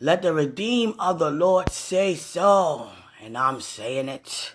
Let the redeemed of the Lord say so. And I'm saying it.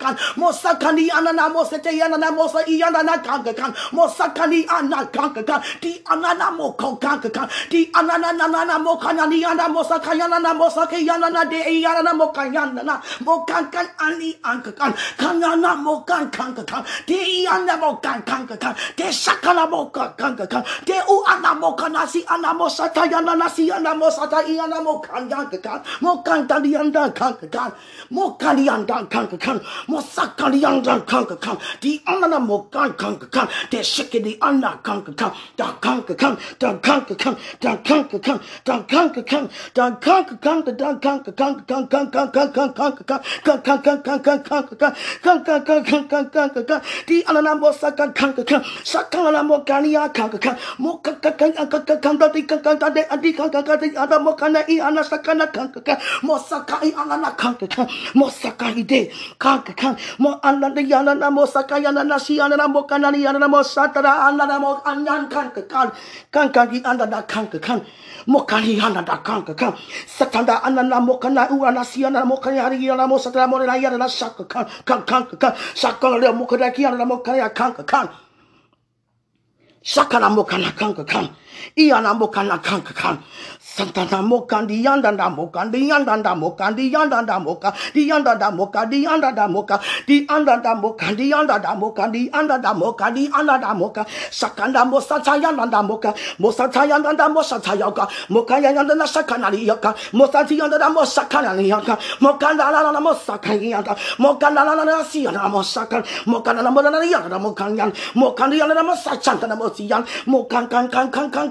kangekan mosakani anana mosete yanana mosa yanana kangekan mosakani ana kangekan di anana moko kangekan di anana nanana mokanani ana mosakayana na mosake yanana de i anana mo kanga yanana mokayana mokankan ani angekan mo mokan kangekan di yana mokan kangekan de sakala mokan kangekan de u ana mokanasi ana mosata yanana si yana mosata yana mokanyangekan Mo yanda kangekan mokani yanda kangekan Mosakali anda kanka kan. Di anana mokan kanka kan. De shiki di anna kanka kan. Da kanka kan. Da kanka kan. Da kanka kan. Da kanka kan. Da kanka kan. Da kanka kan. Kan kan kan kan kan kanka kan. Kan kan kan kan kan kanka kan. Kan kan kan kan kan kanka kan. Di anana mosakan kanka kan. Sakana mokani ya kanka kan. Mokaka kan kanka kan kan da di kanka da de adi kanka kan de ada mokana i anasakana kanka kan. Mosakai anana kanka kan. Mosakai de kanka kan. かん。もうあんなでやらなもさかやらなしやらなもかなりやらなもさたらあんならもあんなんかんかかん。かんかりあんなだかんかかん。もかりあんなだかんかかん。さただあんならもかなうわなしやらなもかやりやらもさたらもれなやらなしゃかかん。かんかんかかん。しゃかれもかだきやらなもかやかんかかん。しからもかなかんかかん。Ianamokanakankakang. Santanamokan, the Yandandamokan, the Yandandamokan, the Yandandamokan, the Yandandamokan, the Yandandamokan, the Andadamokan, the Yandadamokan, the Andadamokan, the Andadamokan, Sakanda Mosatayanandamoka, Mosatayanandamosayoka, Mokayana Sakanariaka, Mosatiyandamosakanariaka, Mokandana Mosakayaka, Mokandana Siana Mosakan, Mokandana Mokanyan, Mokandana Mosachantana Mosian, Mokan Kan Kan Kan Kan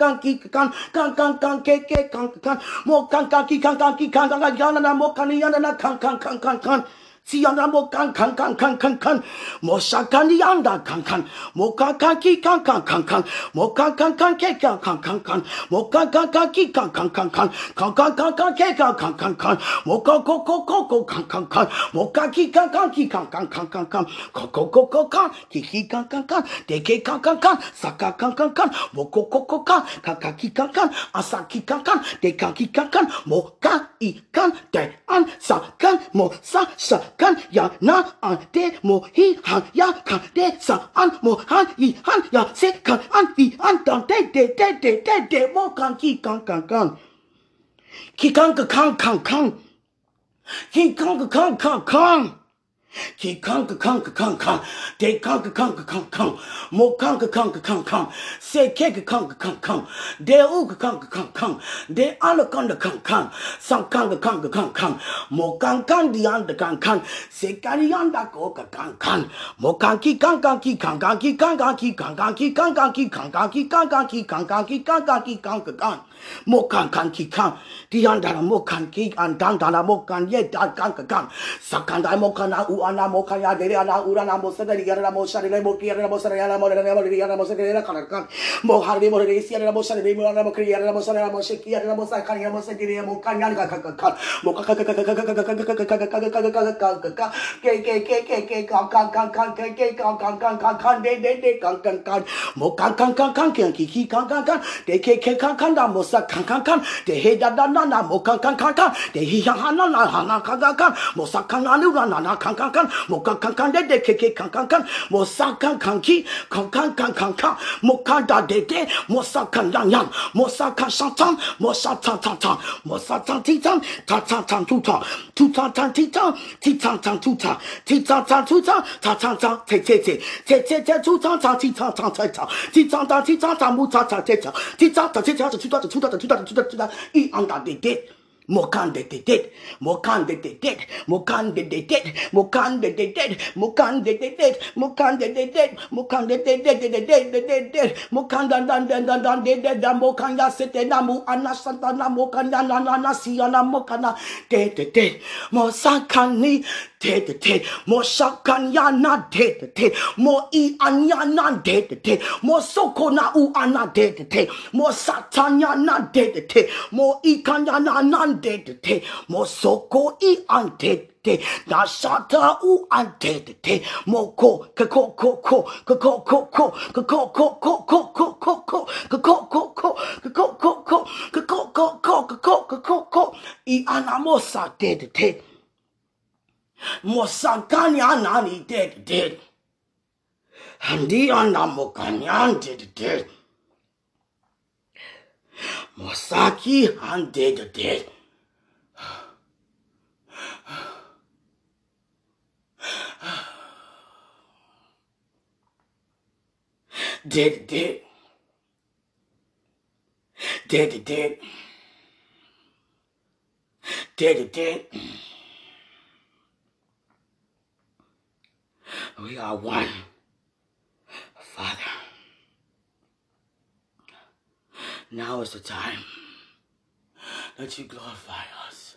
kan ki kan kan kan kan ke ke kan kan mo kan kan ki kan kan ki kan kan kan na mo kan ya na kan kan kan kan kan ちやなもかんかんかんかんかんかん。もしゃかにあんだかんかん。もかかきかんかんかんかん。もかかかんけかんかんかんかん。もかかかきかんかんかんかん。かかかかけかんかんかんかん。もかこここかんかんかん。もかきかんかんきかんかんかんかんかん。かこここかん。ききかんかんかん。でけかんかんかん。さかかんかんかん。もこここかん。かかきかんかん。あさきかんかん。でかきかんかん。もかいかん。であんさかん。もさしゃ。Kan ya na an de mo hi han ya kan de sa an mo han i han ya se kan an i an dan de de de de de de mo kan ki kan kan kan. Ki kan kan kan kan. Ki kan kan kan kan Ki kanka kanka kan kan, de kanka kanka kan kan, mo kanka kanka kan kan, se keka kanka kan kan, de uka kanka kan kan, de anaconda kan kan, san kanka kanka kan kan, mo kan kan di anda kan kan, se kari anda koka kan kan, mo kan ki kan kan ki kan kan ki kan kan ki kan kan ki kan kan ki kan kan ki kan kan ki kan kan ki kan kan ki kan kan, mo kan kan ki kan, di anda mo kan ki an dan dan mo kan ye dan kan kan, sakan da mo kan u ana mo kaya dere ana ura na mo sa dere yana mo sa dere mo kiyara mo sa dere yana mo dere mo dere yana mo sa dere kana kan mo har mo dere si yana mo sa dere mo yana mo kiyara mo sa dere mo se kiyara mo sa kan yana mo sa dere mo kan yana ka ka ka mo ka ka ka ka ka ka ka ka ka ka ka ka ka ka ka ka ka ke ke ke ke ke ka ka ka ka ke ke ka ka ka ka ka de de de ka ka ka mo ka ka ka ka ke ki ki ka ka ka de ke ke ka ka da mo mosa kan kan kan, de he da da na na mo kan kan kan kan, de he ha na na ha na kan kan kan, mosa kan na na na na kan kan kan, mo kan kan kan de de ke ke kan kan kan, mosa kan kan ki, kan kan kan kan kan, mo kan da de de, mosa kan yang yang, mosa kan shan tan, mosa tan tan tan, mosa tan ti tan, ta tan tan tu tan, tu tan tan ti tan, ti tan tan tu tan, ti tan tan tu tan, ta tan tan te te te, te te te tu tan tan ti tan tan te tan, ti tan tan ti tan tan mu tan tan te tan, ti tan tan ti tan tu tan tu tu tan, i an da de de. Mokande de dead, Mokande de dead, Mokande de dead, Mokande de dead, Mokande de dead, Mokande de dead, Mokande de dead, de dead, de dead, dead, Mokanda dan dan dan dan de dead, dan Mokanda sete namu anasanta na Mokanda na na na siana Mokana de de dead, Mosakani de de dead, Mosakanya na de de dead, Mo i anya na de de dead, Mosoko na u ana de de dead, Mosatanya na de de dead, Mo ikanya na na de de te mosoko i ante te na sata u ante te te moko kako ko ko kako ko ko kako ko ko ko ko ko ko kako ko ko kako ko ko kako ko ko kako kako ko i ana mosa te te te mosakanya nani te te te Andi ana mokanyan te te te Mosaki ante te te Did did. Did did. Did did. We are one, Father. Now is the time that you glorify us,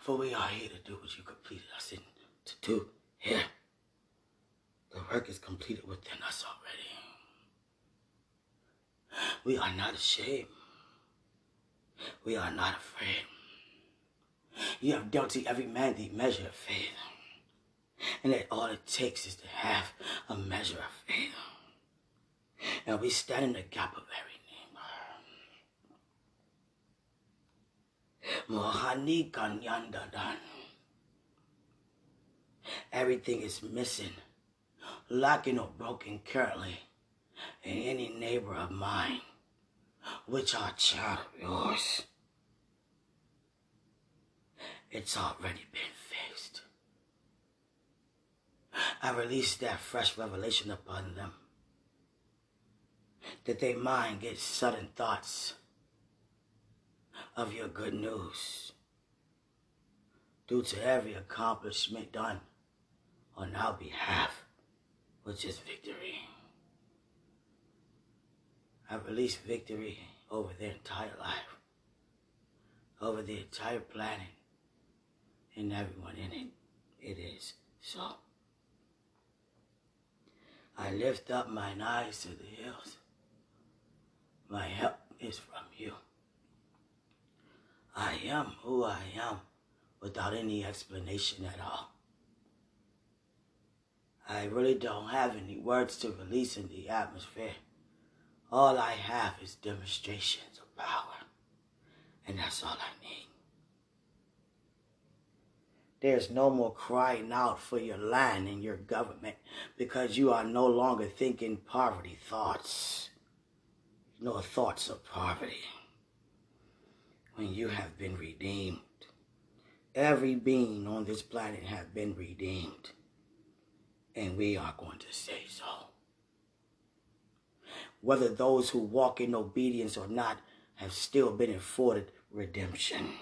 for we are here to do what you completed us in to do here. The work is completed within us already. We are not ashamed. We are not afraid. You have dealt to every man the measure of faith. And that all it takes is to have a measure of faith. And we stand in the gap of every neighbor. Mohani kanyandadan. Everything is missing, lacking or broken currently in any neighbor of mine, which are child of yours. It's already been fixed. I release that fresh revelation upon them. That their mind gets sudden thoughts of your good news due to every accomplishment done on our behalf, which is victory. I release victory over their entire life, over the entire planet, and everyone in it. It is so. I lift up mine eyes to the hills. My help is from you. I am who I am without any explanation at all. I really don't have any words to release in the atmosphere. All I have is demonstrations of power. And that's all I need. There's no more crying out for your land and your government because you are no longer thinking poverty thoughts, nor thoughts of poverty. When you have been redeemed, every being on this planet has been redeemed. And we are going to say so whether those who walk in obedience or not have still been afforded redemption.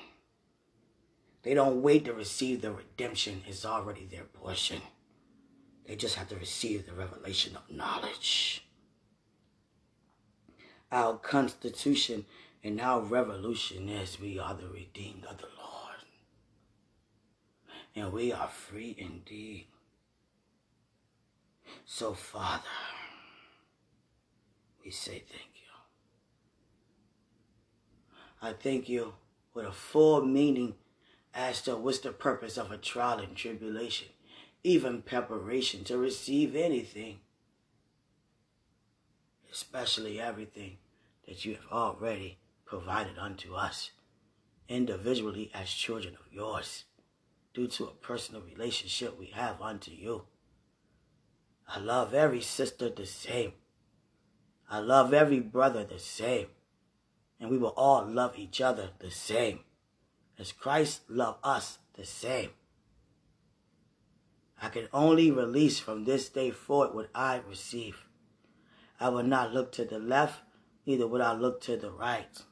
They don't wait to receive the redemption, it's already their portion. They just have to receive the revelation of knowledge. Our constitution and our revolution is we are the redeemed of the Lord. And we are free indeed. So, Father, we say thank you. I thank you with a full meaning as to what's the purpose of a trial and tribulation, even preparation to receive anything, especially everything that you have already provided unto us individually as children of yours due to a personal relationship we have unto you. I love every sister the same. I love every brother the same. And we will all love each other the same. As Christ loved us the same. I can only release from this day forward what I receive. I will not look to the left, neither will I look to the right.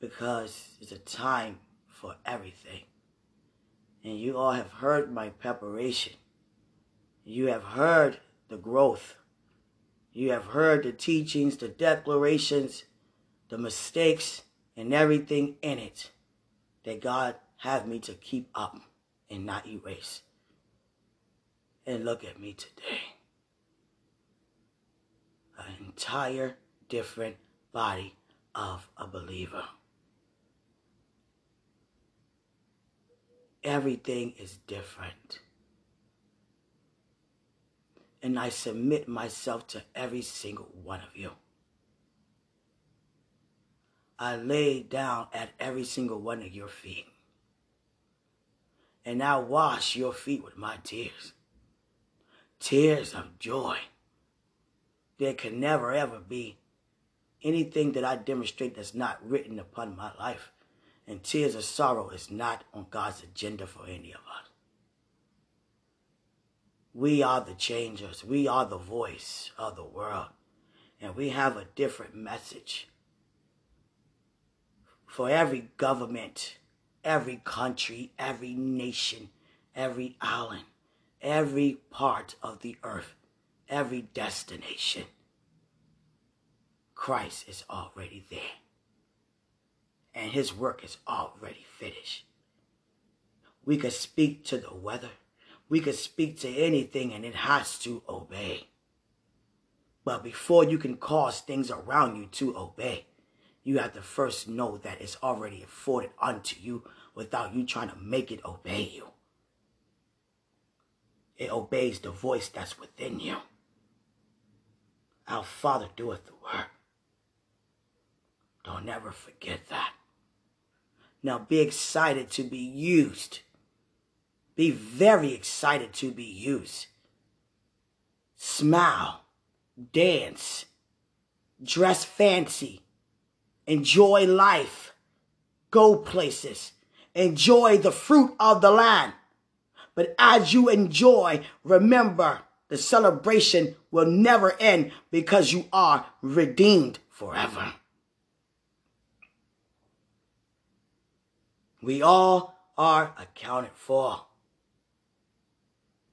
Because it's a time for everything. And you all have heard my preparation. You have heard the growth. You have heard the teachings, the declarations, the mistakes, and everything in it that God have me to keep up and not erase. And look at me today. An entire different body of a believer. Everything is different. And I submit myself to every single one of you. I lay down at every single one of your feet. And I wash your feet with my tears. Tears of joy. There can never ever be anything that I demonstrate that's not written upon my life and tears of sorrow is not on God's agenda for any of us. We are the changers. We are the voice of the world. And we have a different message for every government, every country, every nation, every island, every part of the earth, every destination. Christ is already there and his work is already finished. We could speak to the weather. We could speak to anything and it has to obey. But before you can cause things around you to obey, you have to first know that it's already afforded unto you without you trying to make it obey you. It obeys the voice that's within you. Our Father doeth the work. Don't ever forget that. Now be excited to be used. Be very excited to be used. Smile, dance, dress fancy, enjoy life, go places, enjoy the fruit of the land. But as you enjoy, remember the celebration will never end because you are redeemed forever. We all are accounted for.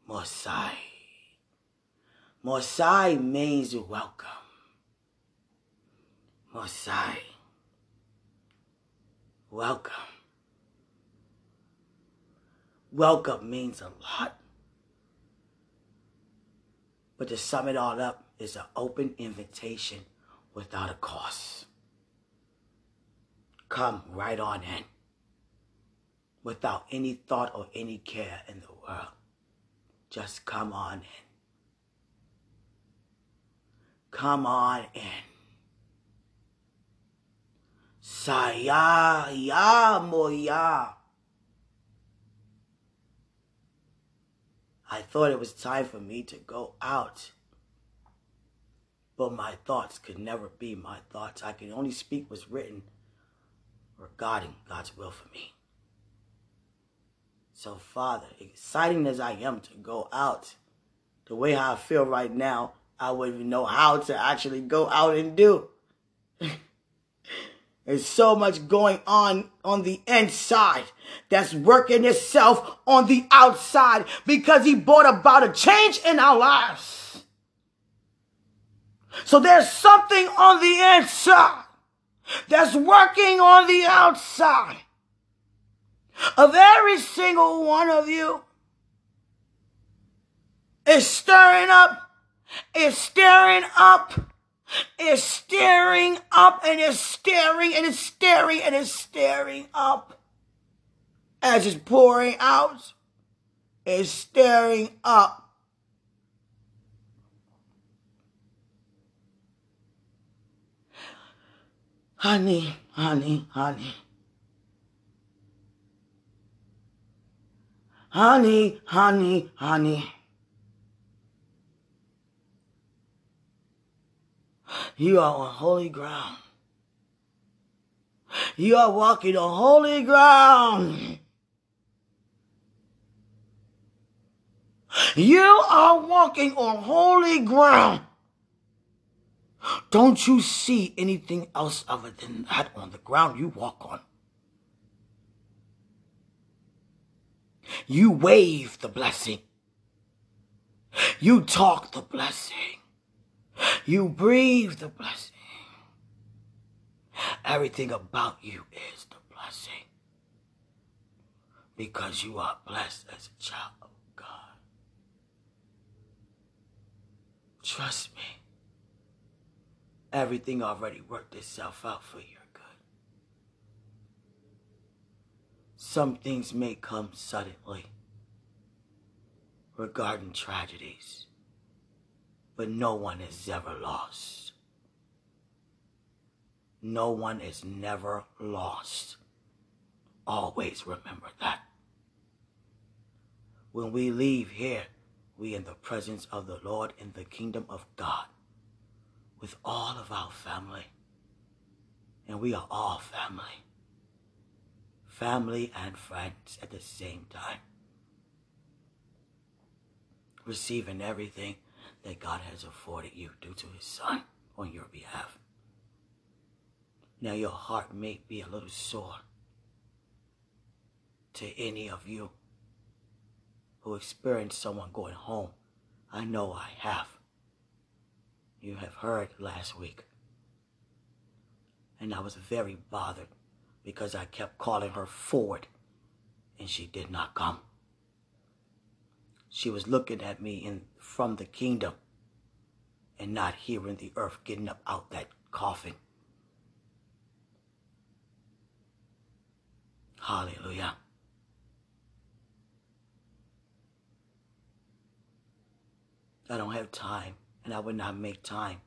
Mosai. Mosai means welcome. Mosai. Welcome. Welcome means a lot. But to sum it all up is an open invitation without a cost. Come right on in without any thought or any care in the world. Just come on in. Come on in. Saya ya moya. I thought it was time for me to go out. But my thoughts could never be my thoughts. I can only speak what's written regarding God's will for me. So, Father, exciting as I am to go out, the way how I feel right now, I wouldn't even know how to actually go out and do. There's so much going on on the inside that's working itself on the outside because he brought about a change in our lives. So there's something on the inside that's working on the outside of every single one of you. Is stirring up, is stirring up, is staring up, and is staring and is staring and is staring up as it's pouring out, is staring up. Honey, honey, honey. Honey, honey, honey. You are on holy ground. You are walking on holy ground. You are walking on holy ground. Don't you see anything else other than that on the ground you walk on? You wave the blessing. You talk the blessing. You breathe the blessing. Everything about you is the blessing. Because you are blessed as a child of God. Trust me. Everything already worked itself out for your good. Some things may come suddenly regarding tragedies, but no one is ever lost. No one is never lost. Always remember that. When we leave here, we in the presence of the Lord in the kingdom of God with all of our family. And we are all family. Family and friends at the same time. Receiving everything that God has afforded you due to his son on your behalf. Now your heart may be a little sore to any of you who experienced someone going home. I know I have you have heard last week. And I was very bothered because I kept calling her forward and she did not come. She was looking at me in, from the kingdom and not hearing the earth getting up out that coffin. Hallelujah. I don't have time and I would not make time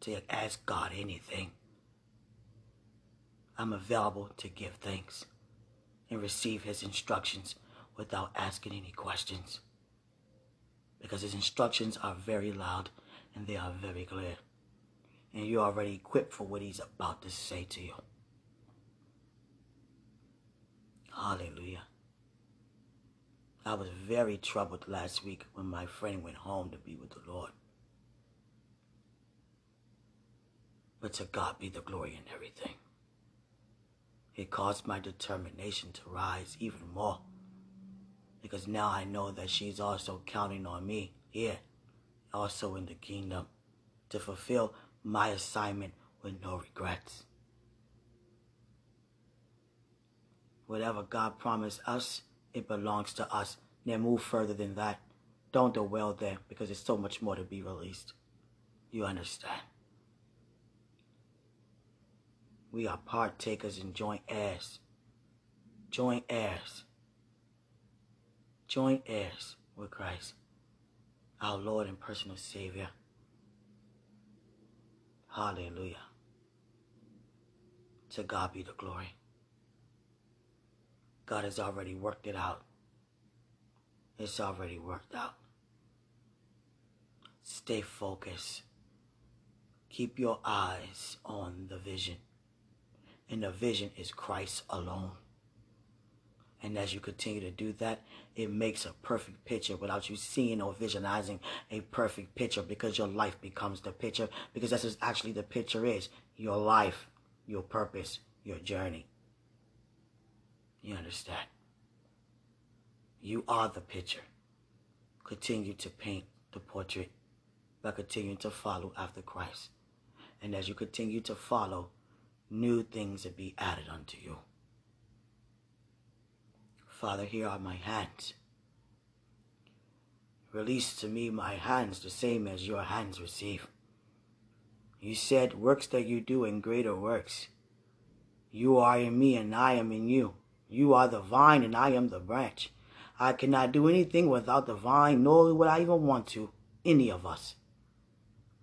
to ask God anything. I'm available to give thanks and receive his instructions without asking any questions. Because his instructions are very loud and they are very clear. And you're already equipped for what he's about to say to you. Hallelujah. I was very troubled last week when my friend went home to be with the Lord. But to God be the glory in everything. It caused my determination to rise even more. Because now I know that she's also counting on me here, also in the kingdom, to fulfill my assignment with no regrets. Whatever God promised us, it belongs to us. Now move further than that. Don't dwell there because there's so much more to be released. You understand? We are partakers and joint heirs. Joint heirs. Joint heirs with Christ, our Lord and personal Savior. Hallelujah. To God be the glory. God has already worked it out. It's already worked out. Stay focused. Keep your eyes on the vision. And the vision is Christ alone. And as you continue to do that, it makes a perfect picture without you seeing or visualizing a perfect picture because your life becomes the picture because that's actually the picture is. Your life, your purpose, your journey. You understand? You are the picture. Continue to paint the portrait by continuing to follow after Christ. And as you continue to follow, new things will be added unto you. Father, here are my hands. Release to me my hands the same as your hands receive. You said, works that you do and greater works. You are in me and I am in you. You are the vine and I am the branch. I cannot do anything without the vine, nor would I even want to, any of us.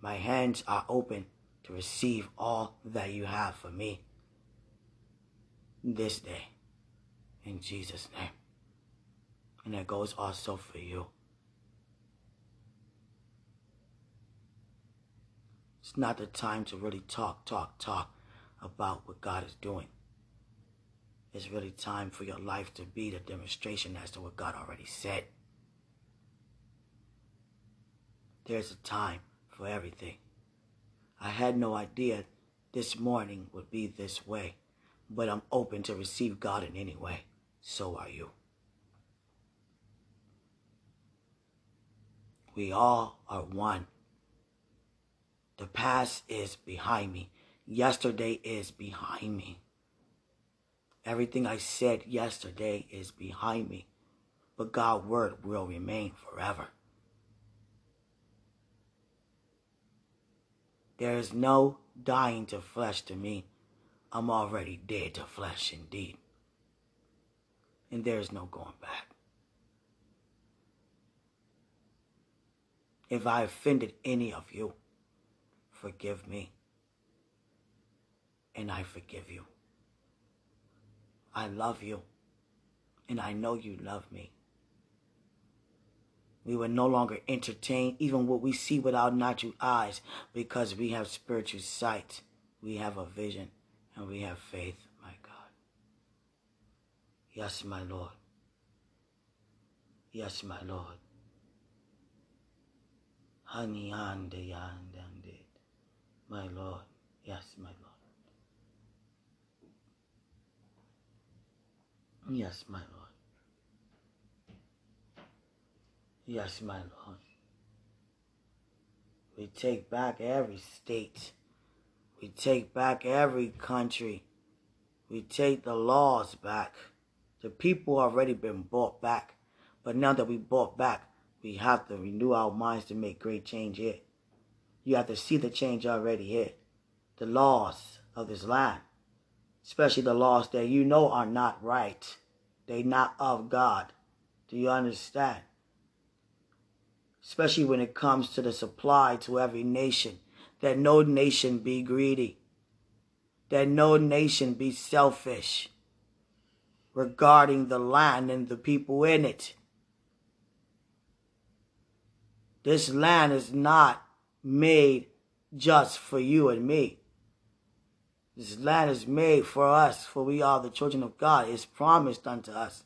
My hands are open to receive all that you have for me this day. In Jesus' name. And that goes also for you. It's not the time to really talk, talk, talk about what God is doing. It's really time for your life to be the demonstration as to what God already said. There's a time for everything. I had no idea this morning would be this way, but I'm open to receive God in any way. So are you. We all are one. The past is behind me. Yesterday is behind me. Everything I said yesterday is behind me. But God's word will remain forever. There is no dying to flesh to me. I'm already dead to flesh indeed. And there is no going back. If I offended any of you, forgive me. And I forgive you. I love you. And I know you love me. We will no longer entertain even what we see with our natural eyes because we have spiritual sight. We have a vision and we have faith. Yes, my Lord. Yes, my Lord. Honey, and my Lord. Yes, my Lord. Yes, my Lord. Yes, my Lord. We take back every state. We take back every country. We take the laws back. The people already been bought back. But now that we bought back, we have to renew our minds to make great change here. You have to see the change already here. The laws of this land, especially the laws that you know are not right. They not of God. Do you understand? especially when it comes to the supply to every nation. That no nation be greedy. That no nation be selfish regarding the land and the people in it. This land is not made just for you and me. This land is made for us, for we are the children of God. It's promised unto us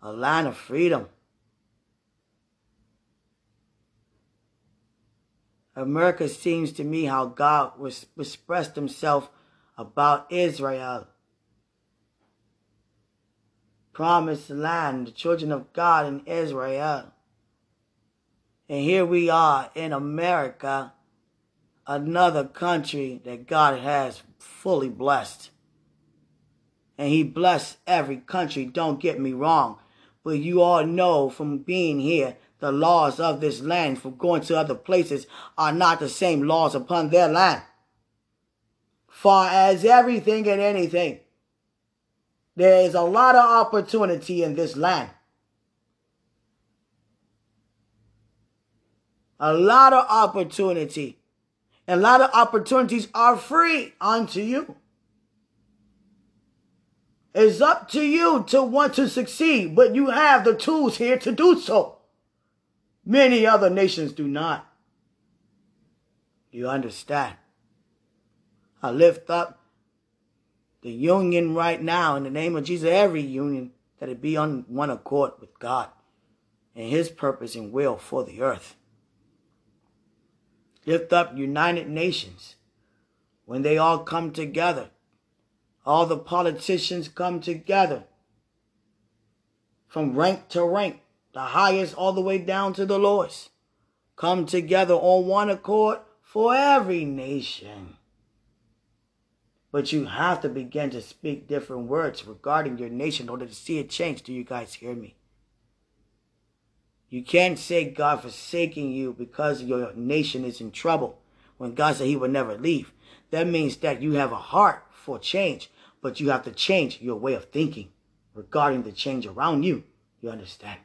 a land of freedom. America seems to me how God expressed himself about Israel. Promised land, the children of God in Israel. And here we are in America, another country that God has fully blessed. And he blessed every country, don't get me wrong. But you all know from being here the laws of this land from going to other places are not the same laws upon their land. Far as everything and anything, there is a lot of opportunity in this land. A lot of opportunity. And a lot of opportunities are free unto you. It's up to you to want to succeed, but you have the tools here to do so. Many other nations do not. You understand? I lift up the union right now in the name of Jesus, every union, that it be on one accord with God and his purpose and will for the earth. Lift up United Nations when they all come together. All the politicians come together from rank to rank the highest all the way down to the lowest, come together on one accord for every nation. But you have to begin to speak different words regarding your nation in order to see a change. Do you guys hear me? You can't say God forsaking you because your nation is in trouble when God said he would never leave. That means that you have a heart for change, but you have to change your way of thinking regarding the change around you. You understand?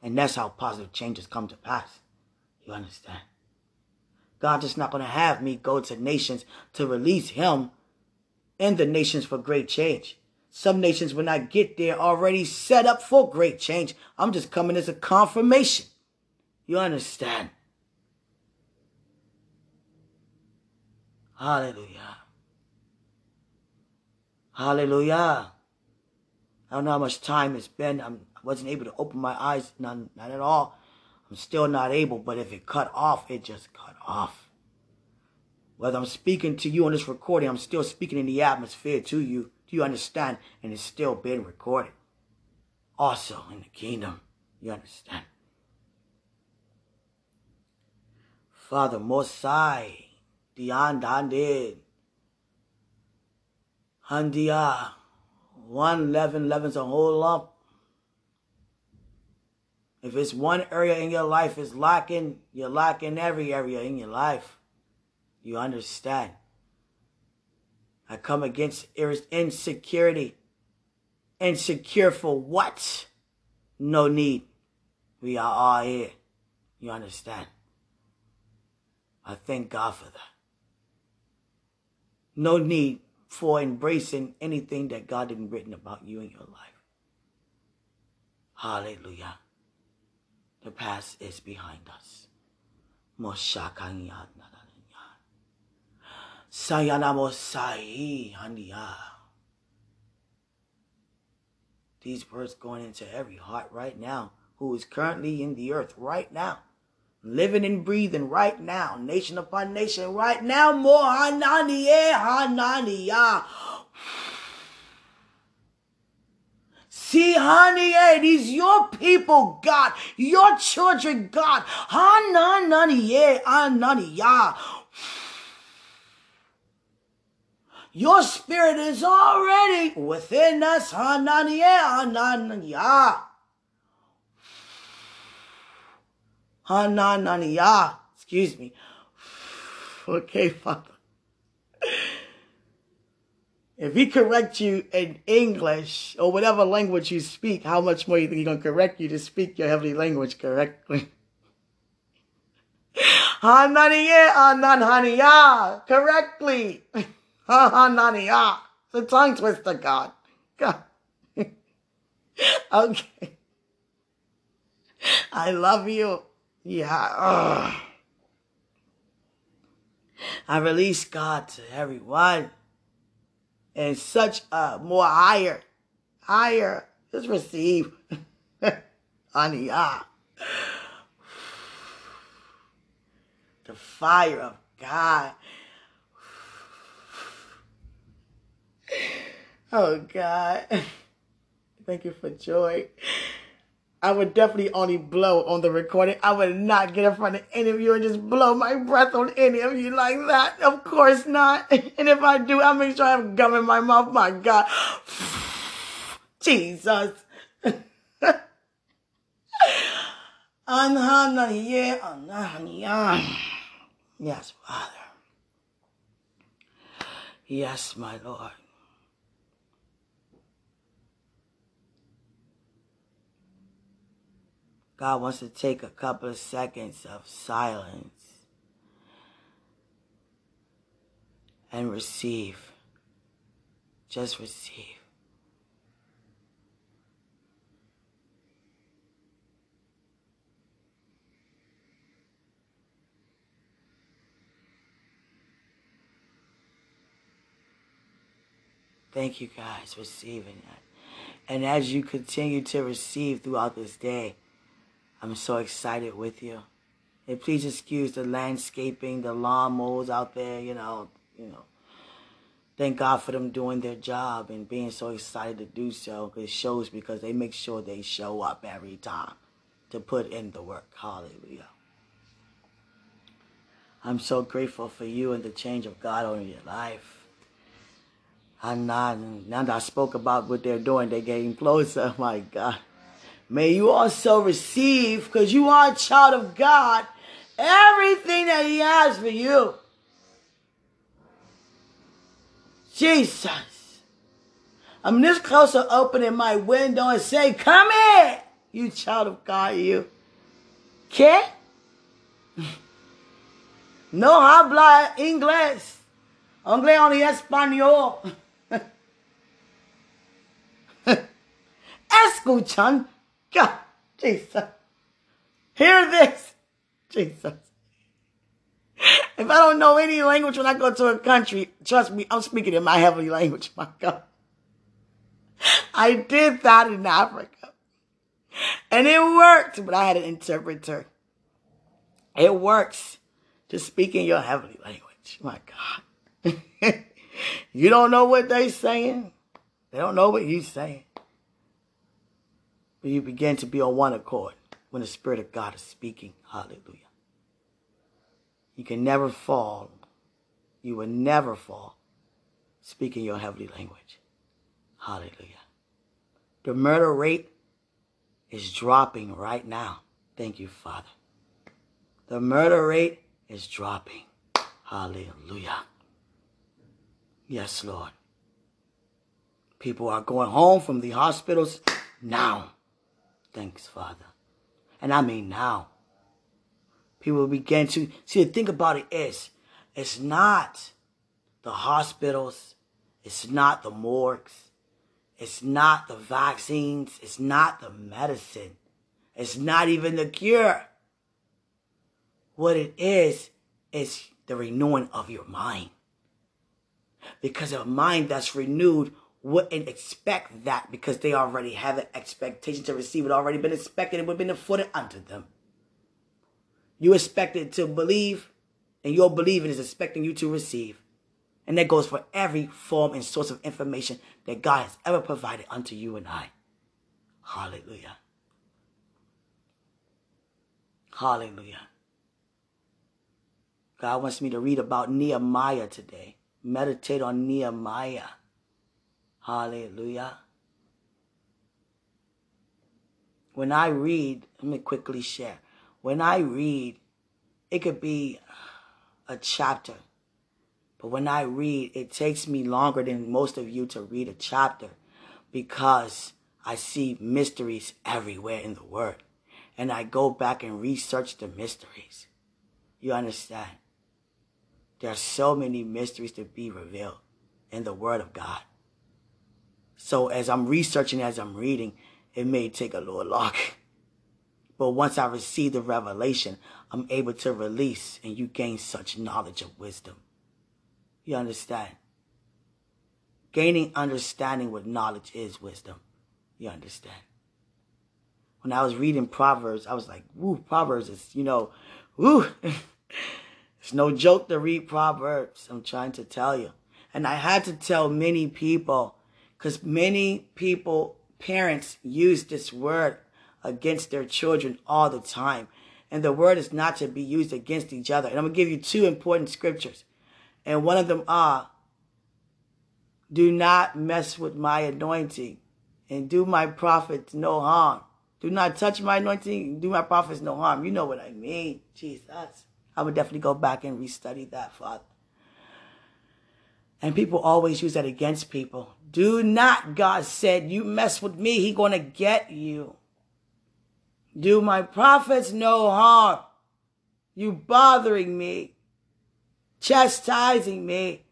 And that's how positive changes come to pass. You understand? God is not going to have me go to nations to release him in the nations for great change. Some nations, when I get there, already set up for great change. I'm just coming as a confirmation. You understand? Hallelujah. Hallelujah. I don't know how much time it's been. I'm, I wasn't able to open my eyes, none, not at all. I'm still not able, but if it cut off, it just cut off. Whether I'm speaking to you on this recording, I'm still speaking in the atmosphere to you. Do you understand? And it's still being recorded. Also in the kingdom. You understand? Father Mosai, Diandandid, Handia, one leaven leavens a whole lump. If it's one area in your life is lacking, you're lacking every area in your life. You understand? I come against insecurity. Insecure for what? No need. We are all here. You understand? I thank God for that. No need for embracing anything that God didn't written about you in your life. Hallelujah. The past is behind us. Ah. These words going into every heart right now who is currently in the earth right now. Living and breathing right now, nation upon nation right now. More hananiye eh, hananiya. Ah. See, honey, eh, hey, these your people, God, your children, God. Hananiye, eh, hananiya. Ah. Your spirit is already within us. Hananiye, hananiya. Hananiya. Excuse me. Okay, Father. If he corrects you in English or whatever language you speak, how much more you think he's going to correct you to speak your heavenly language correctly? Hananiya, ananhaniya, correctly. Hananiya. It's a tongue twister, God. God. okay. I love you. Yeah. Ugh. I release God to everyone and such a more higher, higher. Just receive. Aniyah. The fire of God. Oh God. Thank you for joy. I would definitely only blow on the recording. I would not get in front of any of you and just blow my breath on any of you like that. Of course not. And if I do, I'll make sure I have gum in my mouth. My God. Jesus. Yes, Father. Yes, my Lord. God wants to take a couple of seconds of silence and receive. Just receive. Thank you guys for receiving that. And as you continue to receive throughout this day, I'm so excited with you. And please excuse the landscaping, the lawnmowers out there, you know, you know. Thank God for them doing their job and being so excited to do so. It shows because they make sure they show up every time to put in the work. Hallelujah. I'm so grateful for you and the change of God on your life. I'm not, now that I spoke about what they're doing, they're getting closer. My God. May you also receive, because you are a child of God, everything that He has for you. Jesus. I'm this close to opening my window and say, Come here, you child of God, you. Okay? No habla inglés. Only español. Escuchan. God, Jesus. Hear this. Jesus. If I don't know any language when I go to a country, trust me, I'm speaking in my heavenly language, my God. I did that in Africa. And it worked, but I had an interpreter. It works to speak in your heavenly language. My God. you don't know what they're saying. They don't know what you're saying. But you begin to be on one accord when the Spirit of God is speaking. Hallelujah. You can never fall. You will never fall speaking your heavenly language. Hallelujah. The murder rate is dropping right now. Thank you, Father. The murder rate is dropping. Hallelujah. Yes, Lord. People are going home from the hospitals now. Thanks, Father. And I mean now. People begin to see the thing about it is it's not the hospitals, it's not the morgues, it's not the vaccines, it's not the medicine, it's not even the cure. What it is, is the renewing of your mind. Because a mind that's renewed wouldn't expect that because they already have an expectation to receive it already been expected. It would have been afforded unto them. You expected to believe, and your believing is expecting you to receive. And that goes for every form and source of information that God has ever provided unto you and I. Hallelujah. Hallelujah. God wants me to read about Nehemiah today. Meditate on Nehemiah. Hallelujah. When I read, let me quickly share. When I read, it could be a chapter. But when I read, it takes me longer than most of you to read a chapter because I see mysteries everywhere in the Word. And I go back and research the mysteries. You understand? There are so many mysteries to be revealed in the Word of God. So as I'm researching, as I'm reading, it may take a little longer. But once I receive the revelation, I'm able to release and you gain such knowledge of wisdom. You understand? Gaining understanding with knowledge is wisdom. You understand? When I was reading Proverbs, I was like, woo, Proverbs is, you know, woo. it's no joke to read Proverbs. I'm trying to tell you. And I had to tell many people, because many people, parents use this word against their children all the time. And the word is not to be used against each other. And I'm going to give you two important scriptures. And one of them are, do not mess with my anointing and do my prophets no harm. Do not touch my anointing, do my prophets no harm. You know what I mean. Jesus. I would definitely go back and restudy that, Father. And people always use that against people. Do not, God said, you mess with me, he gonna get you. Do my prophets no harm. You bothering me, chastising me.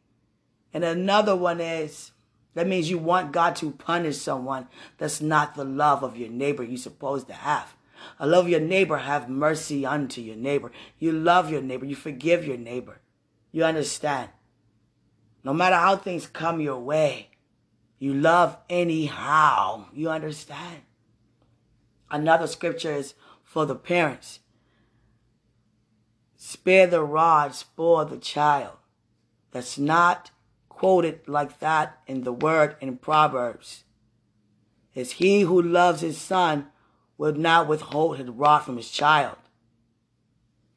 And another one is, that means you want God to punish someone. That's not the love of your neighbor you're supposed to have. I love your neighbor. Have mercy unto your neighbor. You love your neighbor. You forgive your neighbor. You understand? No matter how things come your way, you love anyhow. You understand? Another scripture is for the parents. Spare the rod, spoil the child. That's not quoted like that in the word in Proverbs. Is he who loves his son will not withhold his rod from his child.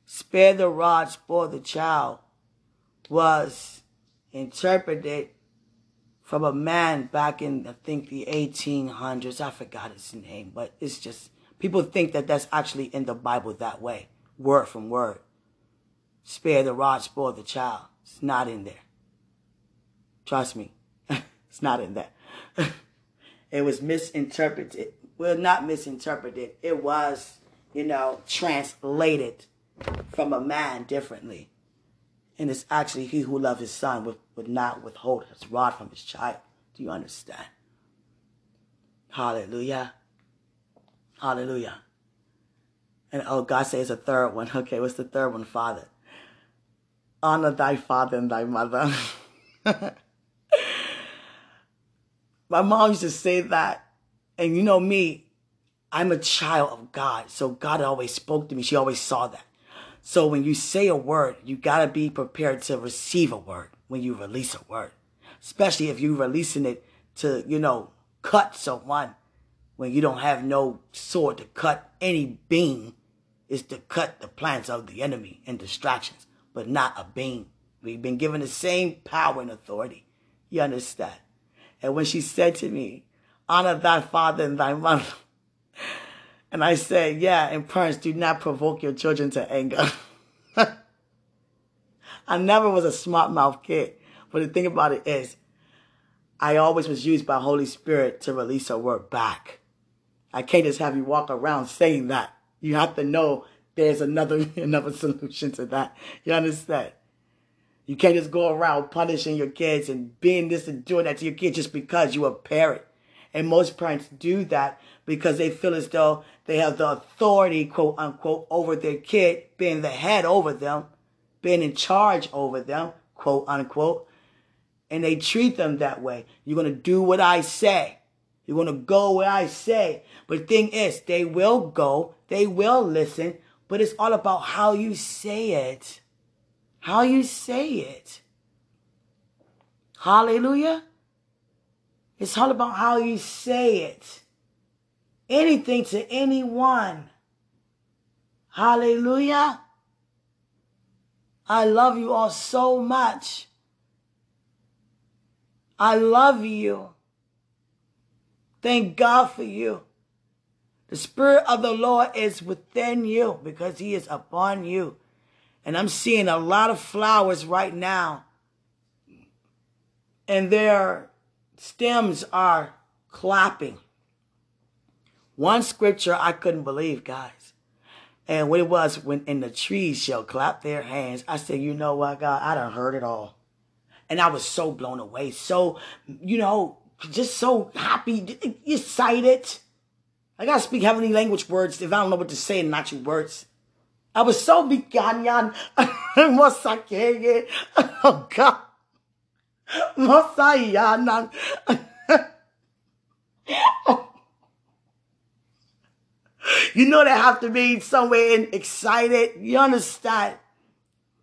Spare the rod, spoil the child was interpreted from a man back in, I think, the 1800s. I forgot his name, but it's just, people think that that's actually in the Bible that way, word from word. Spare the rod, spoil the child. It's not in there. Trust me, it's not in there. it was misinterpreted. Well, not misinterpreted. It was, you know, translated from a man differently. And it's actually he who loved his son would, would not withhold his rod from his child. Do you understand? Hallelujah. Hallelujah. And oh, God says a third one. Okay, what's the third one, Father? Honor thy father and thy mother. My mom used to say that. And you know me, I'm a child of God. So God always spoke to me. She always saw that. So when you say a word, you got to be prepared to receive a word when you release a word. Especially if you're releasing it to, you know, cut someone when you don't have no sword to cut any beam is to cut the plans of the enemy and distractions, but not a beam. We've been given the same power and authority. You understand? And when she said to me, honor thy father and thy mother, and I said, yeah, and parents, do not provoke your children to anger. I never was a smart mouth kid. But the thing about it is, I always was used by Holy Spirit to release a word back. I can't just have you walk around saying that. You have to know there's another another solution to that. You understand? You can't just go around punishing your kids and being this and doing that to your kids just because you're a parent. And most parents do that because they feel as though they have the authority, quote unquote, over their kid, being the head over them, being in charge over them, quote unquote. And they treat them that way. You're going to do what I say. You're going to go where I say. But the thing is, they will go, they will listen, but it's all about how you say it. How you say it. Hallelujah. It's all about how you say it. Anything to anyone. Hallelujah. I love you all so much. I love you. Thank God for you. The Spirit of the Lord is within you because He is upon you. And I'm seeing a lot of flowers right now. And their stems are clapping. One scripture I couldn't believe, guys. And what it was when in the trees shall clap their hands. I said, you know what, God, I done heard it all. And I was so blown away. So, you know, just so happy, excited. I gotta speak heavenly language words if I don't know what to say in natural words. I was so. Mosakeye. Oh God. Mosayanan. You know they have to be somewhere in excited. You understand?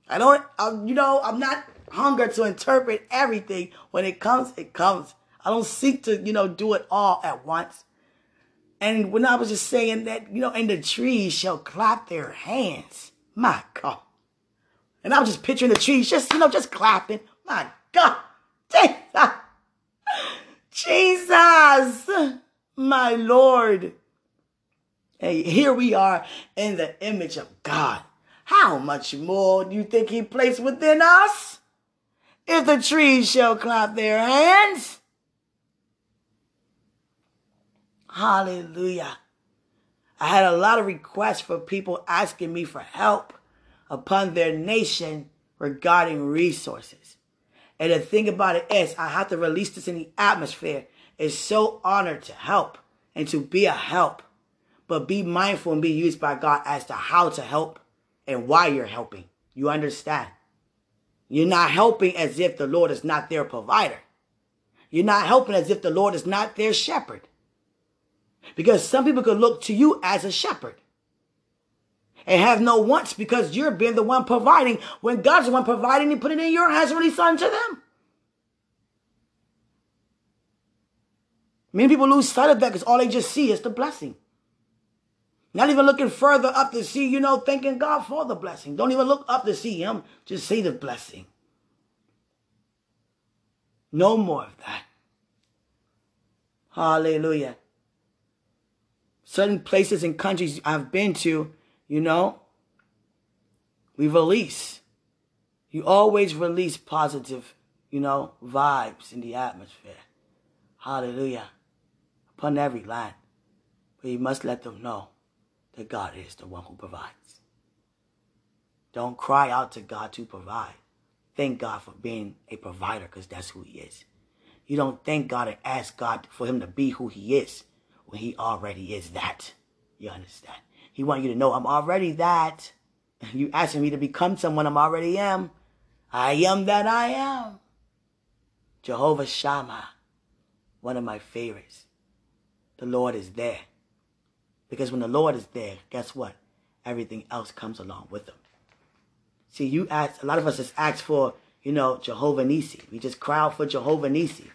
I don't, I'm, you know, I'm not hunger to interpret everything. When it comes, it comes. I don't seek to, you know, do it all at once. And when I was just saying that, you know, and the trees shall clap their hands. My God. And I was just picturing the trees just, you know, just clapping. My God. Jesus. My Lord. Hey, here we are in the image of God. How much more do you think he placed within us? If the trees shall clap their hands, Hallelujah. I had a lot of requests for people asking me for help upon their nation regarding resources. And the thing about it is, I have to release this in the atmosphere. It's so honored to help and to be a help, but be mindful and be used by God as to how to help and why you're helping. You understand? You're not helping as if the Lord is not their provider. You're not helping as if the Lord is not their shepherd. Because some people could look to you as a shepherd and have no wants because you're being the one providing when God's the one providing and putting in your hands release unto them. Many people lose sight of that because all they just see is the blessing. Not even looking further up to see, you know, thanking God for the blessing. Don't even look up to see Him. Just see the blessing. No more of that. Hallelujah certain places and countries I've been to, you know, we release. You always release positive, you know, vibes in the atmosphere. Hallelujah. Upon every land. But you must let them know that God is the one who provides. Don't cry out to God to provide. thank God for being a provider because that's who he is. You don't thank God and ask God for him to be who he is when he already is that. You understand? He wants you to know I'm already that. You asking me to become someone I'm already am. I am that I am. Jehovah Shammah, one of my favorites. The Lord is there. Because when the Lord is there, guess what? Everything else comes along with him. See, you ask, a lot of us just ask for, you know, Jehovah Nissi. We just cry out for Jehovah Nissi.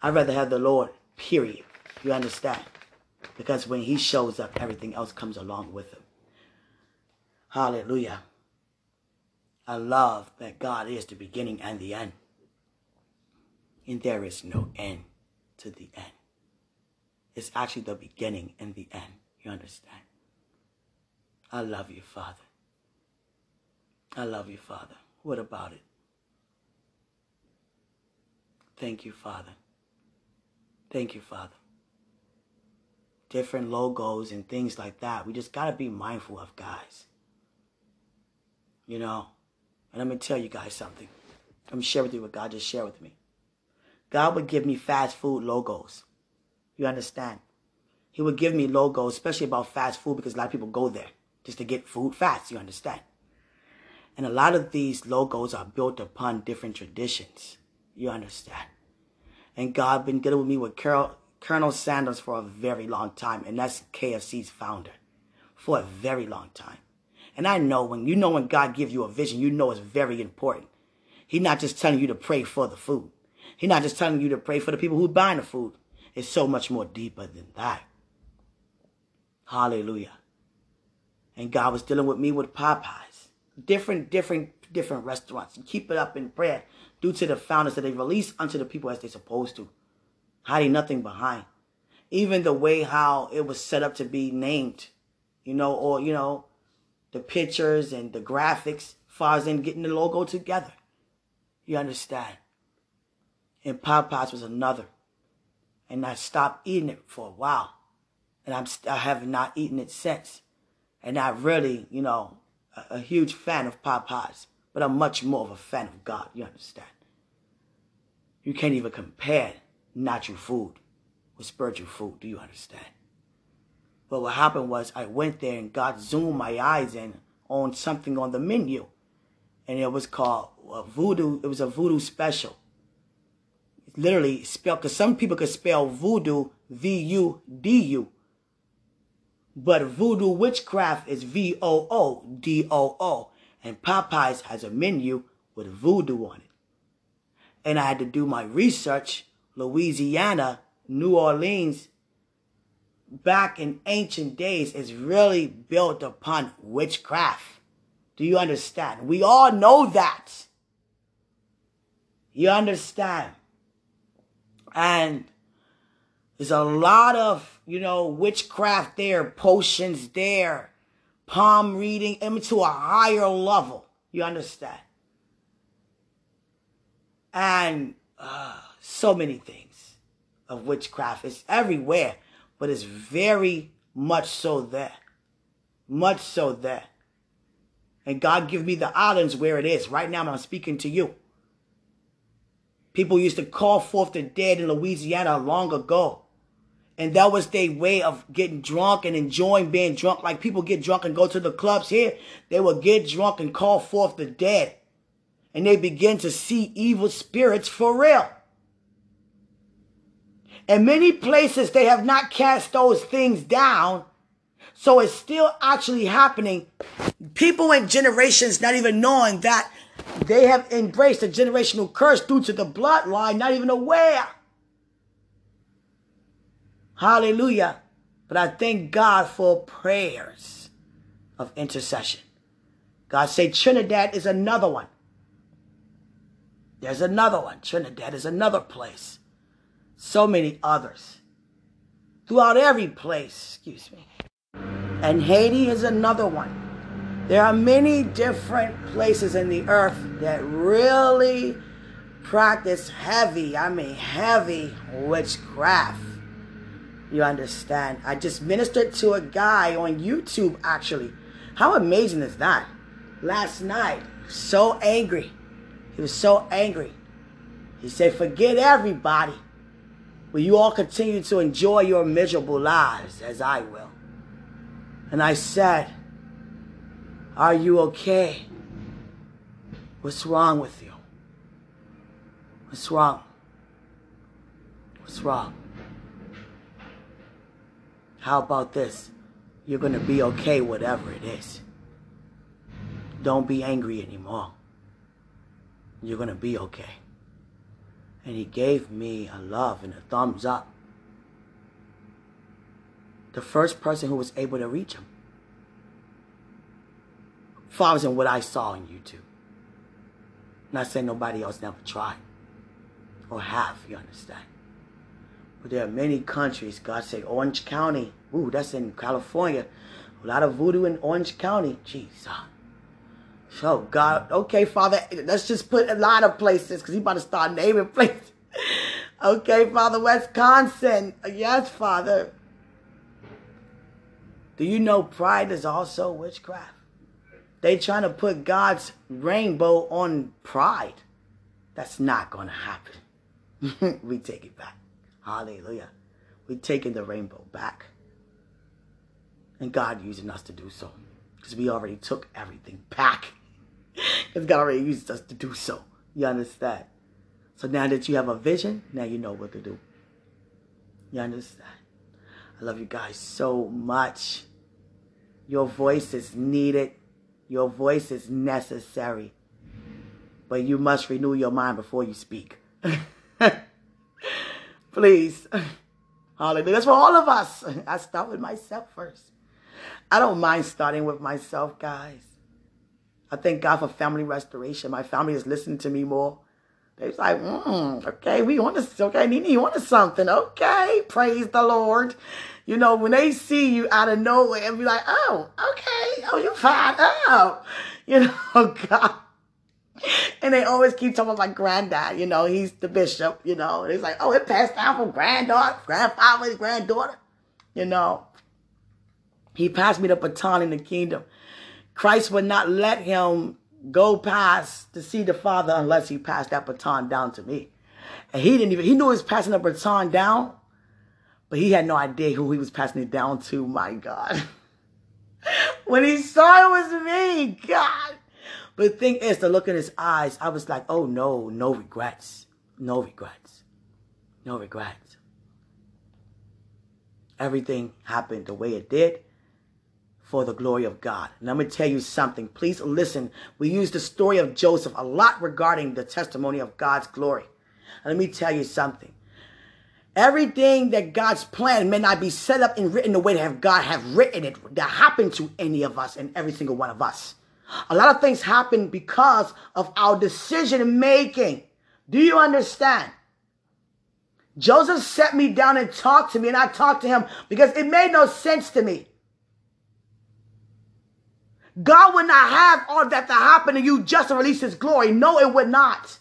I'd rather have the Lord, period. You understand? Because when he shows up, everything else comes along with him. Hallelujah. I love that God is the beginning and the end. And there is no end to the end. It's actually the beginning and the end. You understand? I love you, Father. I love you, Father. What about it? Thank you, Father. Thank you, Father. Different logos and things like that. We just got to be mindful of, guys. You know? And I'm going to tell you guys something. I'm going to share with you what God just shared with me. God would give me fast food logos. You understand? He would give me logos, especially about fast food, because a lot of people go there just to get food fast. You understand? And a lot of these logos are built upon different traditions. You understand? And God been dealing with me with Carol, Colonel Sanders for a very long time, and that's KFC's founder for a very long time. And I know when you know when God gives you a vision, you know it's very important. He's not just telling you to pray for the food. He's not just telling you to pray for the people who buying the food. It's so much more deeper than that. Hallelujah. And God was dealing with me with Popeyes. Different, different, different restaurants. keep it up in prayer due to the founders that they release unto the people as they're supposed to. Hiding nothing behind. Even the way how it was set up to be named. You know, or, you know, the pictures and the graphics, far as in getting the logo together. You understand? And Popeyes was another. And I stopped eating it for a while. And I'm, I have not eaten it since. And I'm really, you know, a, a huge fan of Popeyes. But I'm much more of a fan of God. You understand? You can't even compare natural food with spiritual food. Do you understand? But what happened was I went there and God zoomed my eyes in on something on the menu. And it was called a voodoo. It was a voodoo special. It's literally spelled, because some people could spell voodoo V-U-D-U. But voodoo witchcraft is V-O-O-D-O-O. And Popeyes has a menu with voodoo on it. And I had to do my research. Louisiana, New Orleans, back in ancient days is really built upon witchcraft. Do you understand? We all know that. You understand? And there's a lot of, you know, witchcraft there, potions there, palm reading, even to a higher level. You understand? And uh, so many things of witchcraft. It's everywhere but it's very much so there. Much so there. And God give me the islands where it is. Right now I'm speaking to you. People used to call forth the dead in Louisiana long ago. And that was their way of getting drunk and enjoying being drunk. Like people get drunk and go to the clubs here. They would get drunk and call forth the dead. And they begin to see evil spirits for real. In many places, they have not cast those things down. So it's still actually happening. People in generations not even knowing that they have embraced a generational curse due to the bloodline, not even aware. Hallelujah. But I thank God for prayers of intercession. God say Trinidad is another one. There's another one. Trinidad is another place so many others throughout every place, excuse me. And Haiti is another one. There are many different places in the earth that really practice heavy, I mean heavy witchcraft. You understand? I just ministered to a guy on YouTube actually. How amazing is that? Last night, so angry. He was so angry. He said, Forget everybody. Will you all continue to enjoy your miserable lives as I will? And I said, Are you okay? What's wrong with you? What's wrong? What's wrong? How about this? You're going to be okay, whatever it is. Don't be angry anymore. You're going to be okay. And he gave me a love and a thumbs up. The first person who was able to reach him. As in what I saw on YouTube. Not saying nobody else never tried or have, you understand. But there are many countries, God say Orange County, ooh, that's in California. A lot of voodoo in Orange County. Jesus. So God, okay, Father, let's just put a lot of places because he about to start naming places. okay, Father, Wisconsin. Yes, Father. Do you know pride is also witchcraft? They trying to put God's rainbow on pride. That's not to happen. we take it back. Hallelujah. We're taking the rainbow back. And God using us to do so. Because we already took everything back. Because God already used us to do so. You understand? So now that you have a vision, now you know what to do. You understand? I love you guys so much. Your voice is needed. Your voice is necessary. But you must renew your mind before you speak. Please. Hallelujah. That's for all of us. I start with myself first. I don't mind starting with myself, guys. I thank God for family restoration. My family is listening to me more. They're like, mm, okay, we want to, okay, Nene, you want something. Okay, praise the Lord. You know, when they see you out of nowhere and be like, oh, okay, oh, you fine, oh, you know, God. And they always keep talking about my granddad, you know, he's the bishop, you know. And it's like, oh, it passed down from granddaughter, grandfather, granddaughter, you know. He passed me the baton in the kingdom. Christ would not let him go past to see the Father unless he passed that baton down to me. And he didn't even, he knew he was passing the baton down, but he had no idea who he was passing it down to, my God. when he saw it was me, God. But the thing is, the look in his eyes, I was like, oh no, no regrets. No regrets. No regrets. Everything happened the way it did for the glory of God. And I'm going to tell you something. Please listen. We use the story of Joseph a lot regarding the testimony of God's glory. Let me tell you something. Everything that God's plan may not be set up and written the way that God have written it that happened to any of us and every single one of us. A lot of things happen because of our decision making. Do you understand? Joseph set me down and talked to me, and I talked to him because it made no sense to me. God would not have all that to happen to you just to release his glory. No, it would not.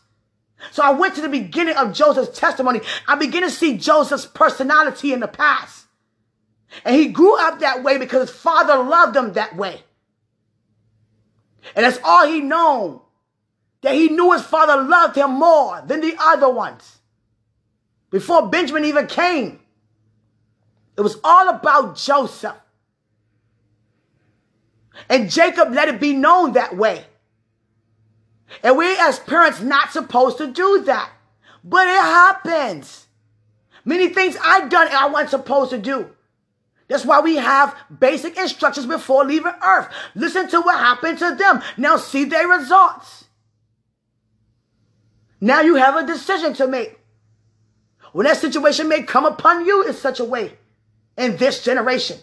So I went to the beginning of Joseph's testimony. I began to see Joseph's personality in the past. And he grew up that way because his father loved him that way. And that's all he known. That he knew his father loved him more than the other ones. Before Benjamin even came. It was all about Joseph. And Jacob let it be known that way. And we as parents not supposed to do that. But it happens. Many things I've done and I wasn't supposed to do. That's why we have basic instructions before leaving earth. Listen to what happened to them. Now see their results. Now you have a decision to make. When that situation may come upon you in such a way in this generation.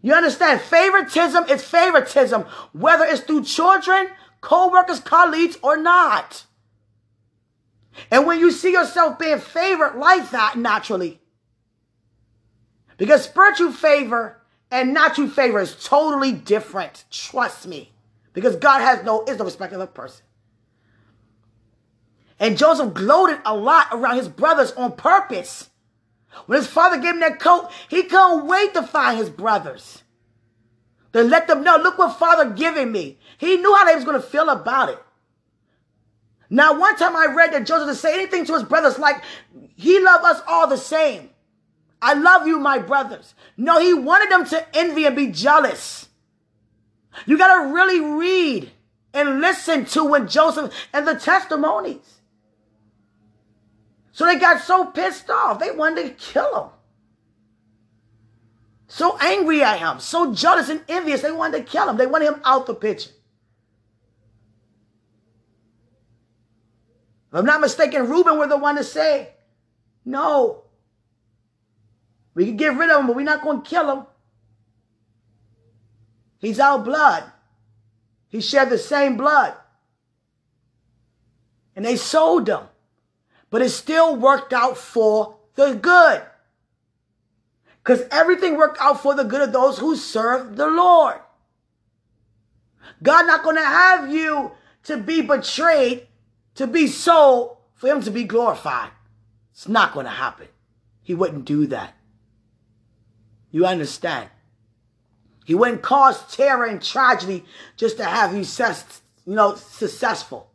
You understand? Favoritism is favoritism, whether it's through children, co-workers, colleagues, or not. And when you see yourself being favored like that naturally, because spiritual favor and natural favor is totally different. Trust me. Because God has no, is no respect of a person. And Joseph gloated a lot around his brothers on purpose. When his father gave him that coat, he couldn't wait to find his brothers. To let them know, look what father giving me. He knew how they was going to feel about it. Now, one time I read that Joseph to say anything to his brothers like, he loved us all the same. I love you, my brothers. No, he wanted them to envy and be jealous. You got to really read and listen to when Joseph and the testimonies. So they got so pissed off, they wanted to kill him. So angry at him, so jealous and envious, they wanted to kill him. They wanted him out the picture. If I'm not mistaken, Reuben were the one to say, no. We can get rid of him, but we're not going to kill him. He's our blood. He shared the same blood. And they sold him. But it still worked out for the good. Because everything worked out for the good of those who serve the Lord. God not going to have you to be betrayed, to be sold, for him to be glorified. It's not going to happen. He wouldn't do that. You understand? He wouldn't cause terror and tragedy just to have you, you know, successful.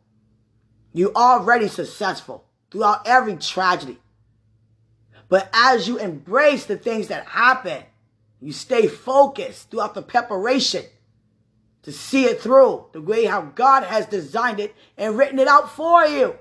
You already successful throughout every tragedy. But as you embrace the things that happen, you stay focused throughout the preparation to see it through the way how God has designed it and written it out for you.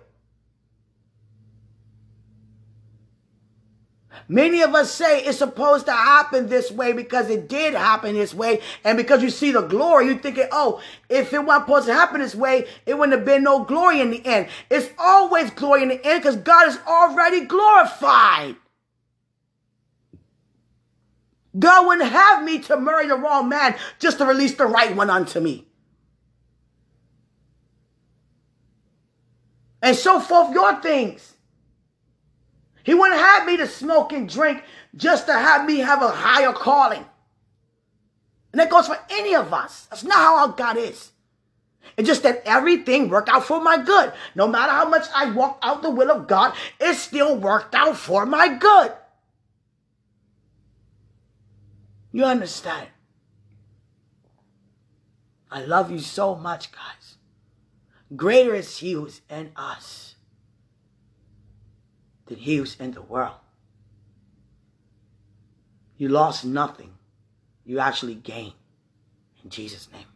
Many of us say it's supposed to happen this way because it did happen this way. And because you see the glory, you're thinking, oh, if it wasn't supposed to happen this way, it wouldn't have been no glory in the end. It's always glory in the end because God is already glorified. God wouldn't have me to marry the wrong man just to release the right one unto me. And so forth your things. He wouldn't have me to smoke and drink just to have me have a higher calling. And that goes for any of us. That's not how our God is. It's just that everything worked out for my good. No matter how much I walked out the will of God, it still worked out for my good. You understand? I love you so much, guys. Greater is He who's in us than he was in the world. You lost nothing. You actually gained. In Jesus' name.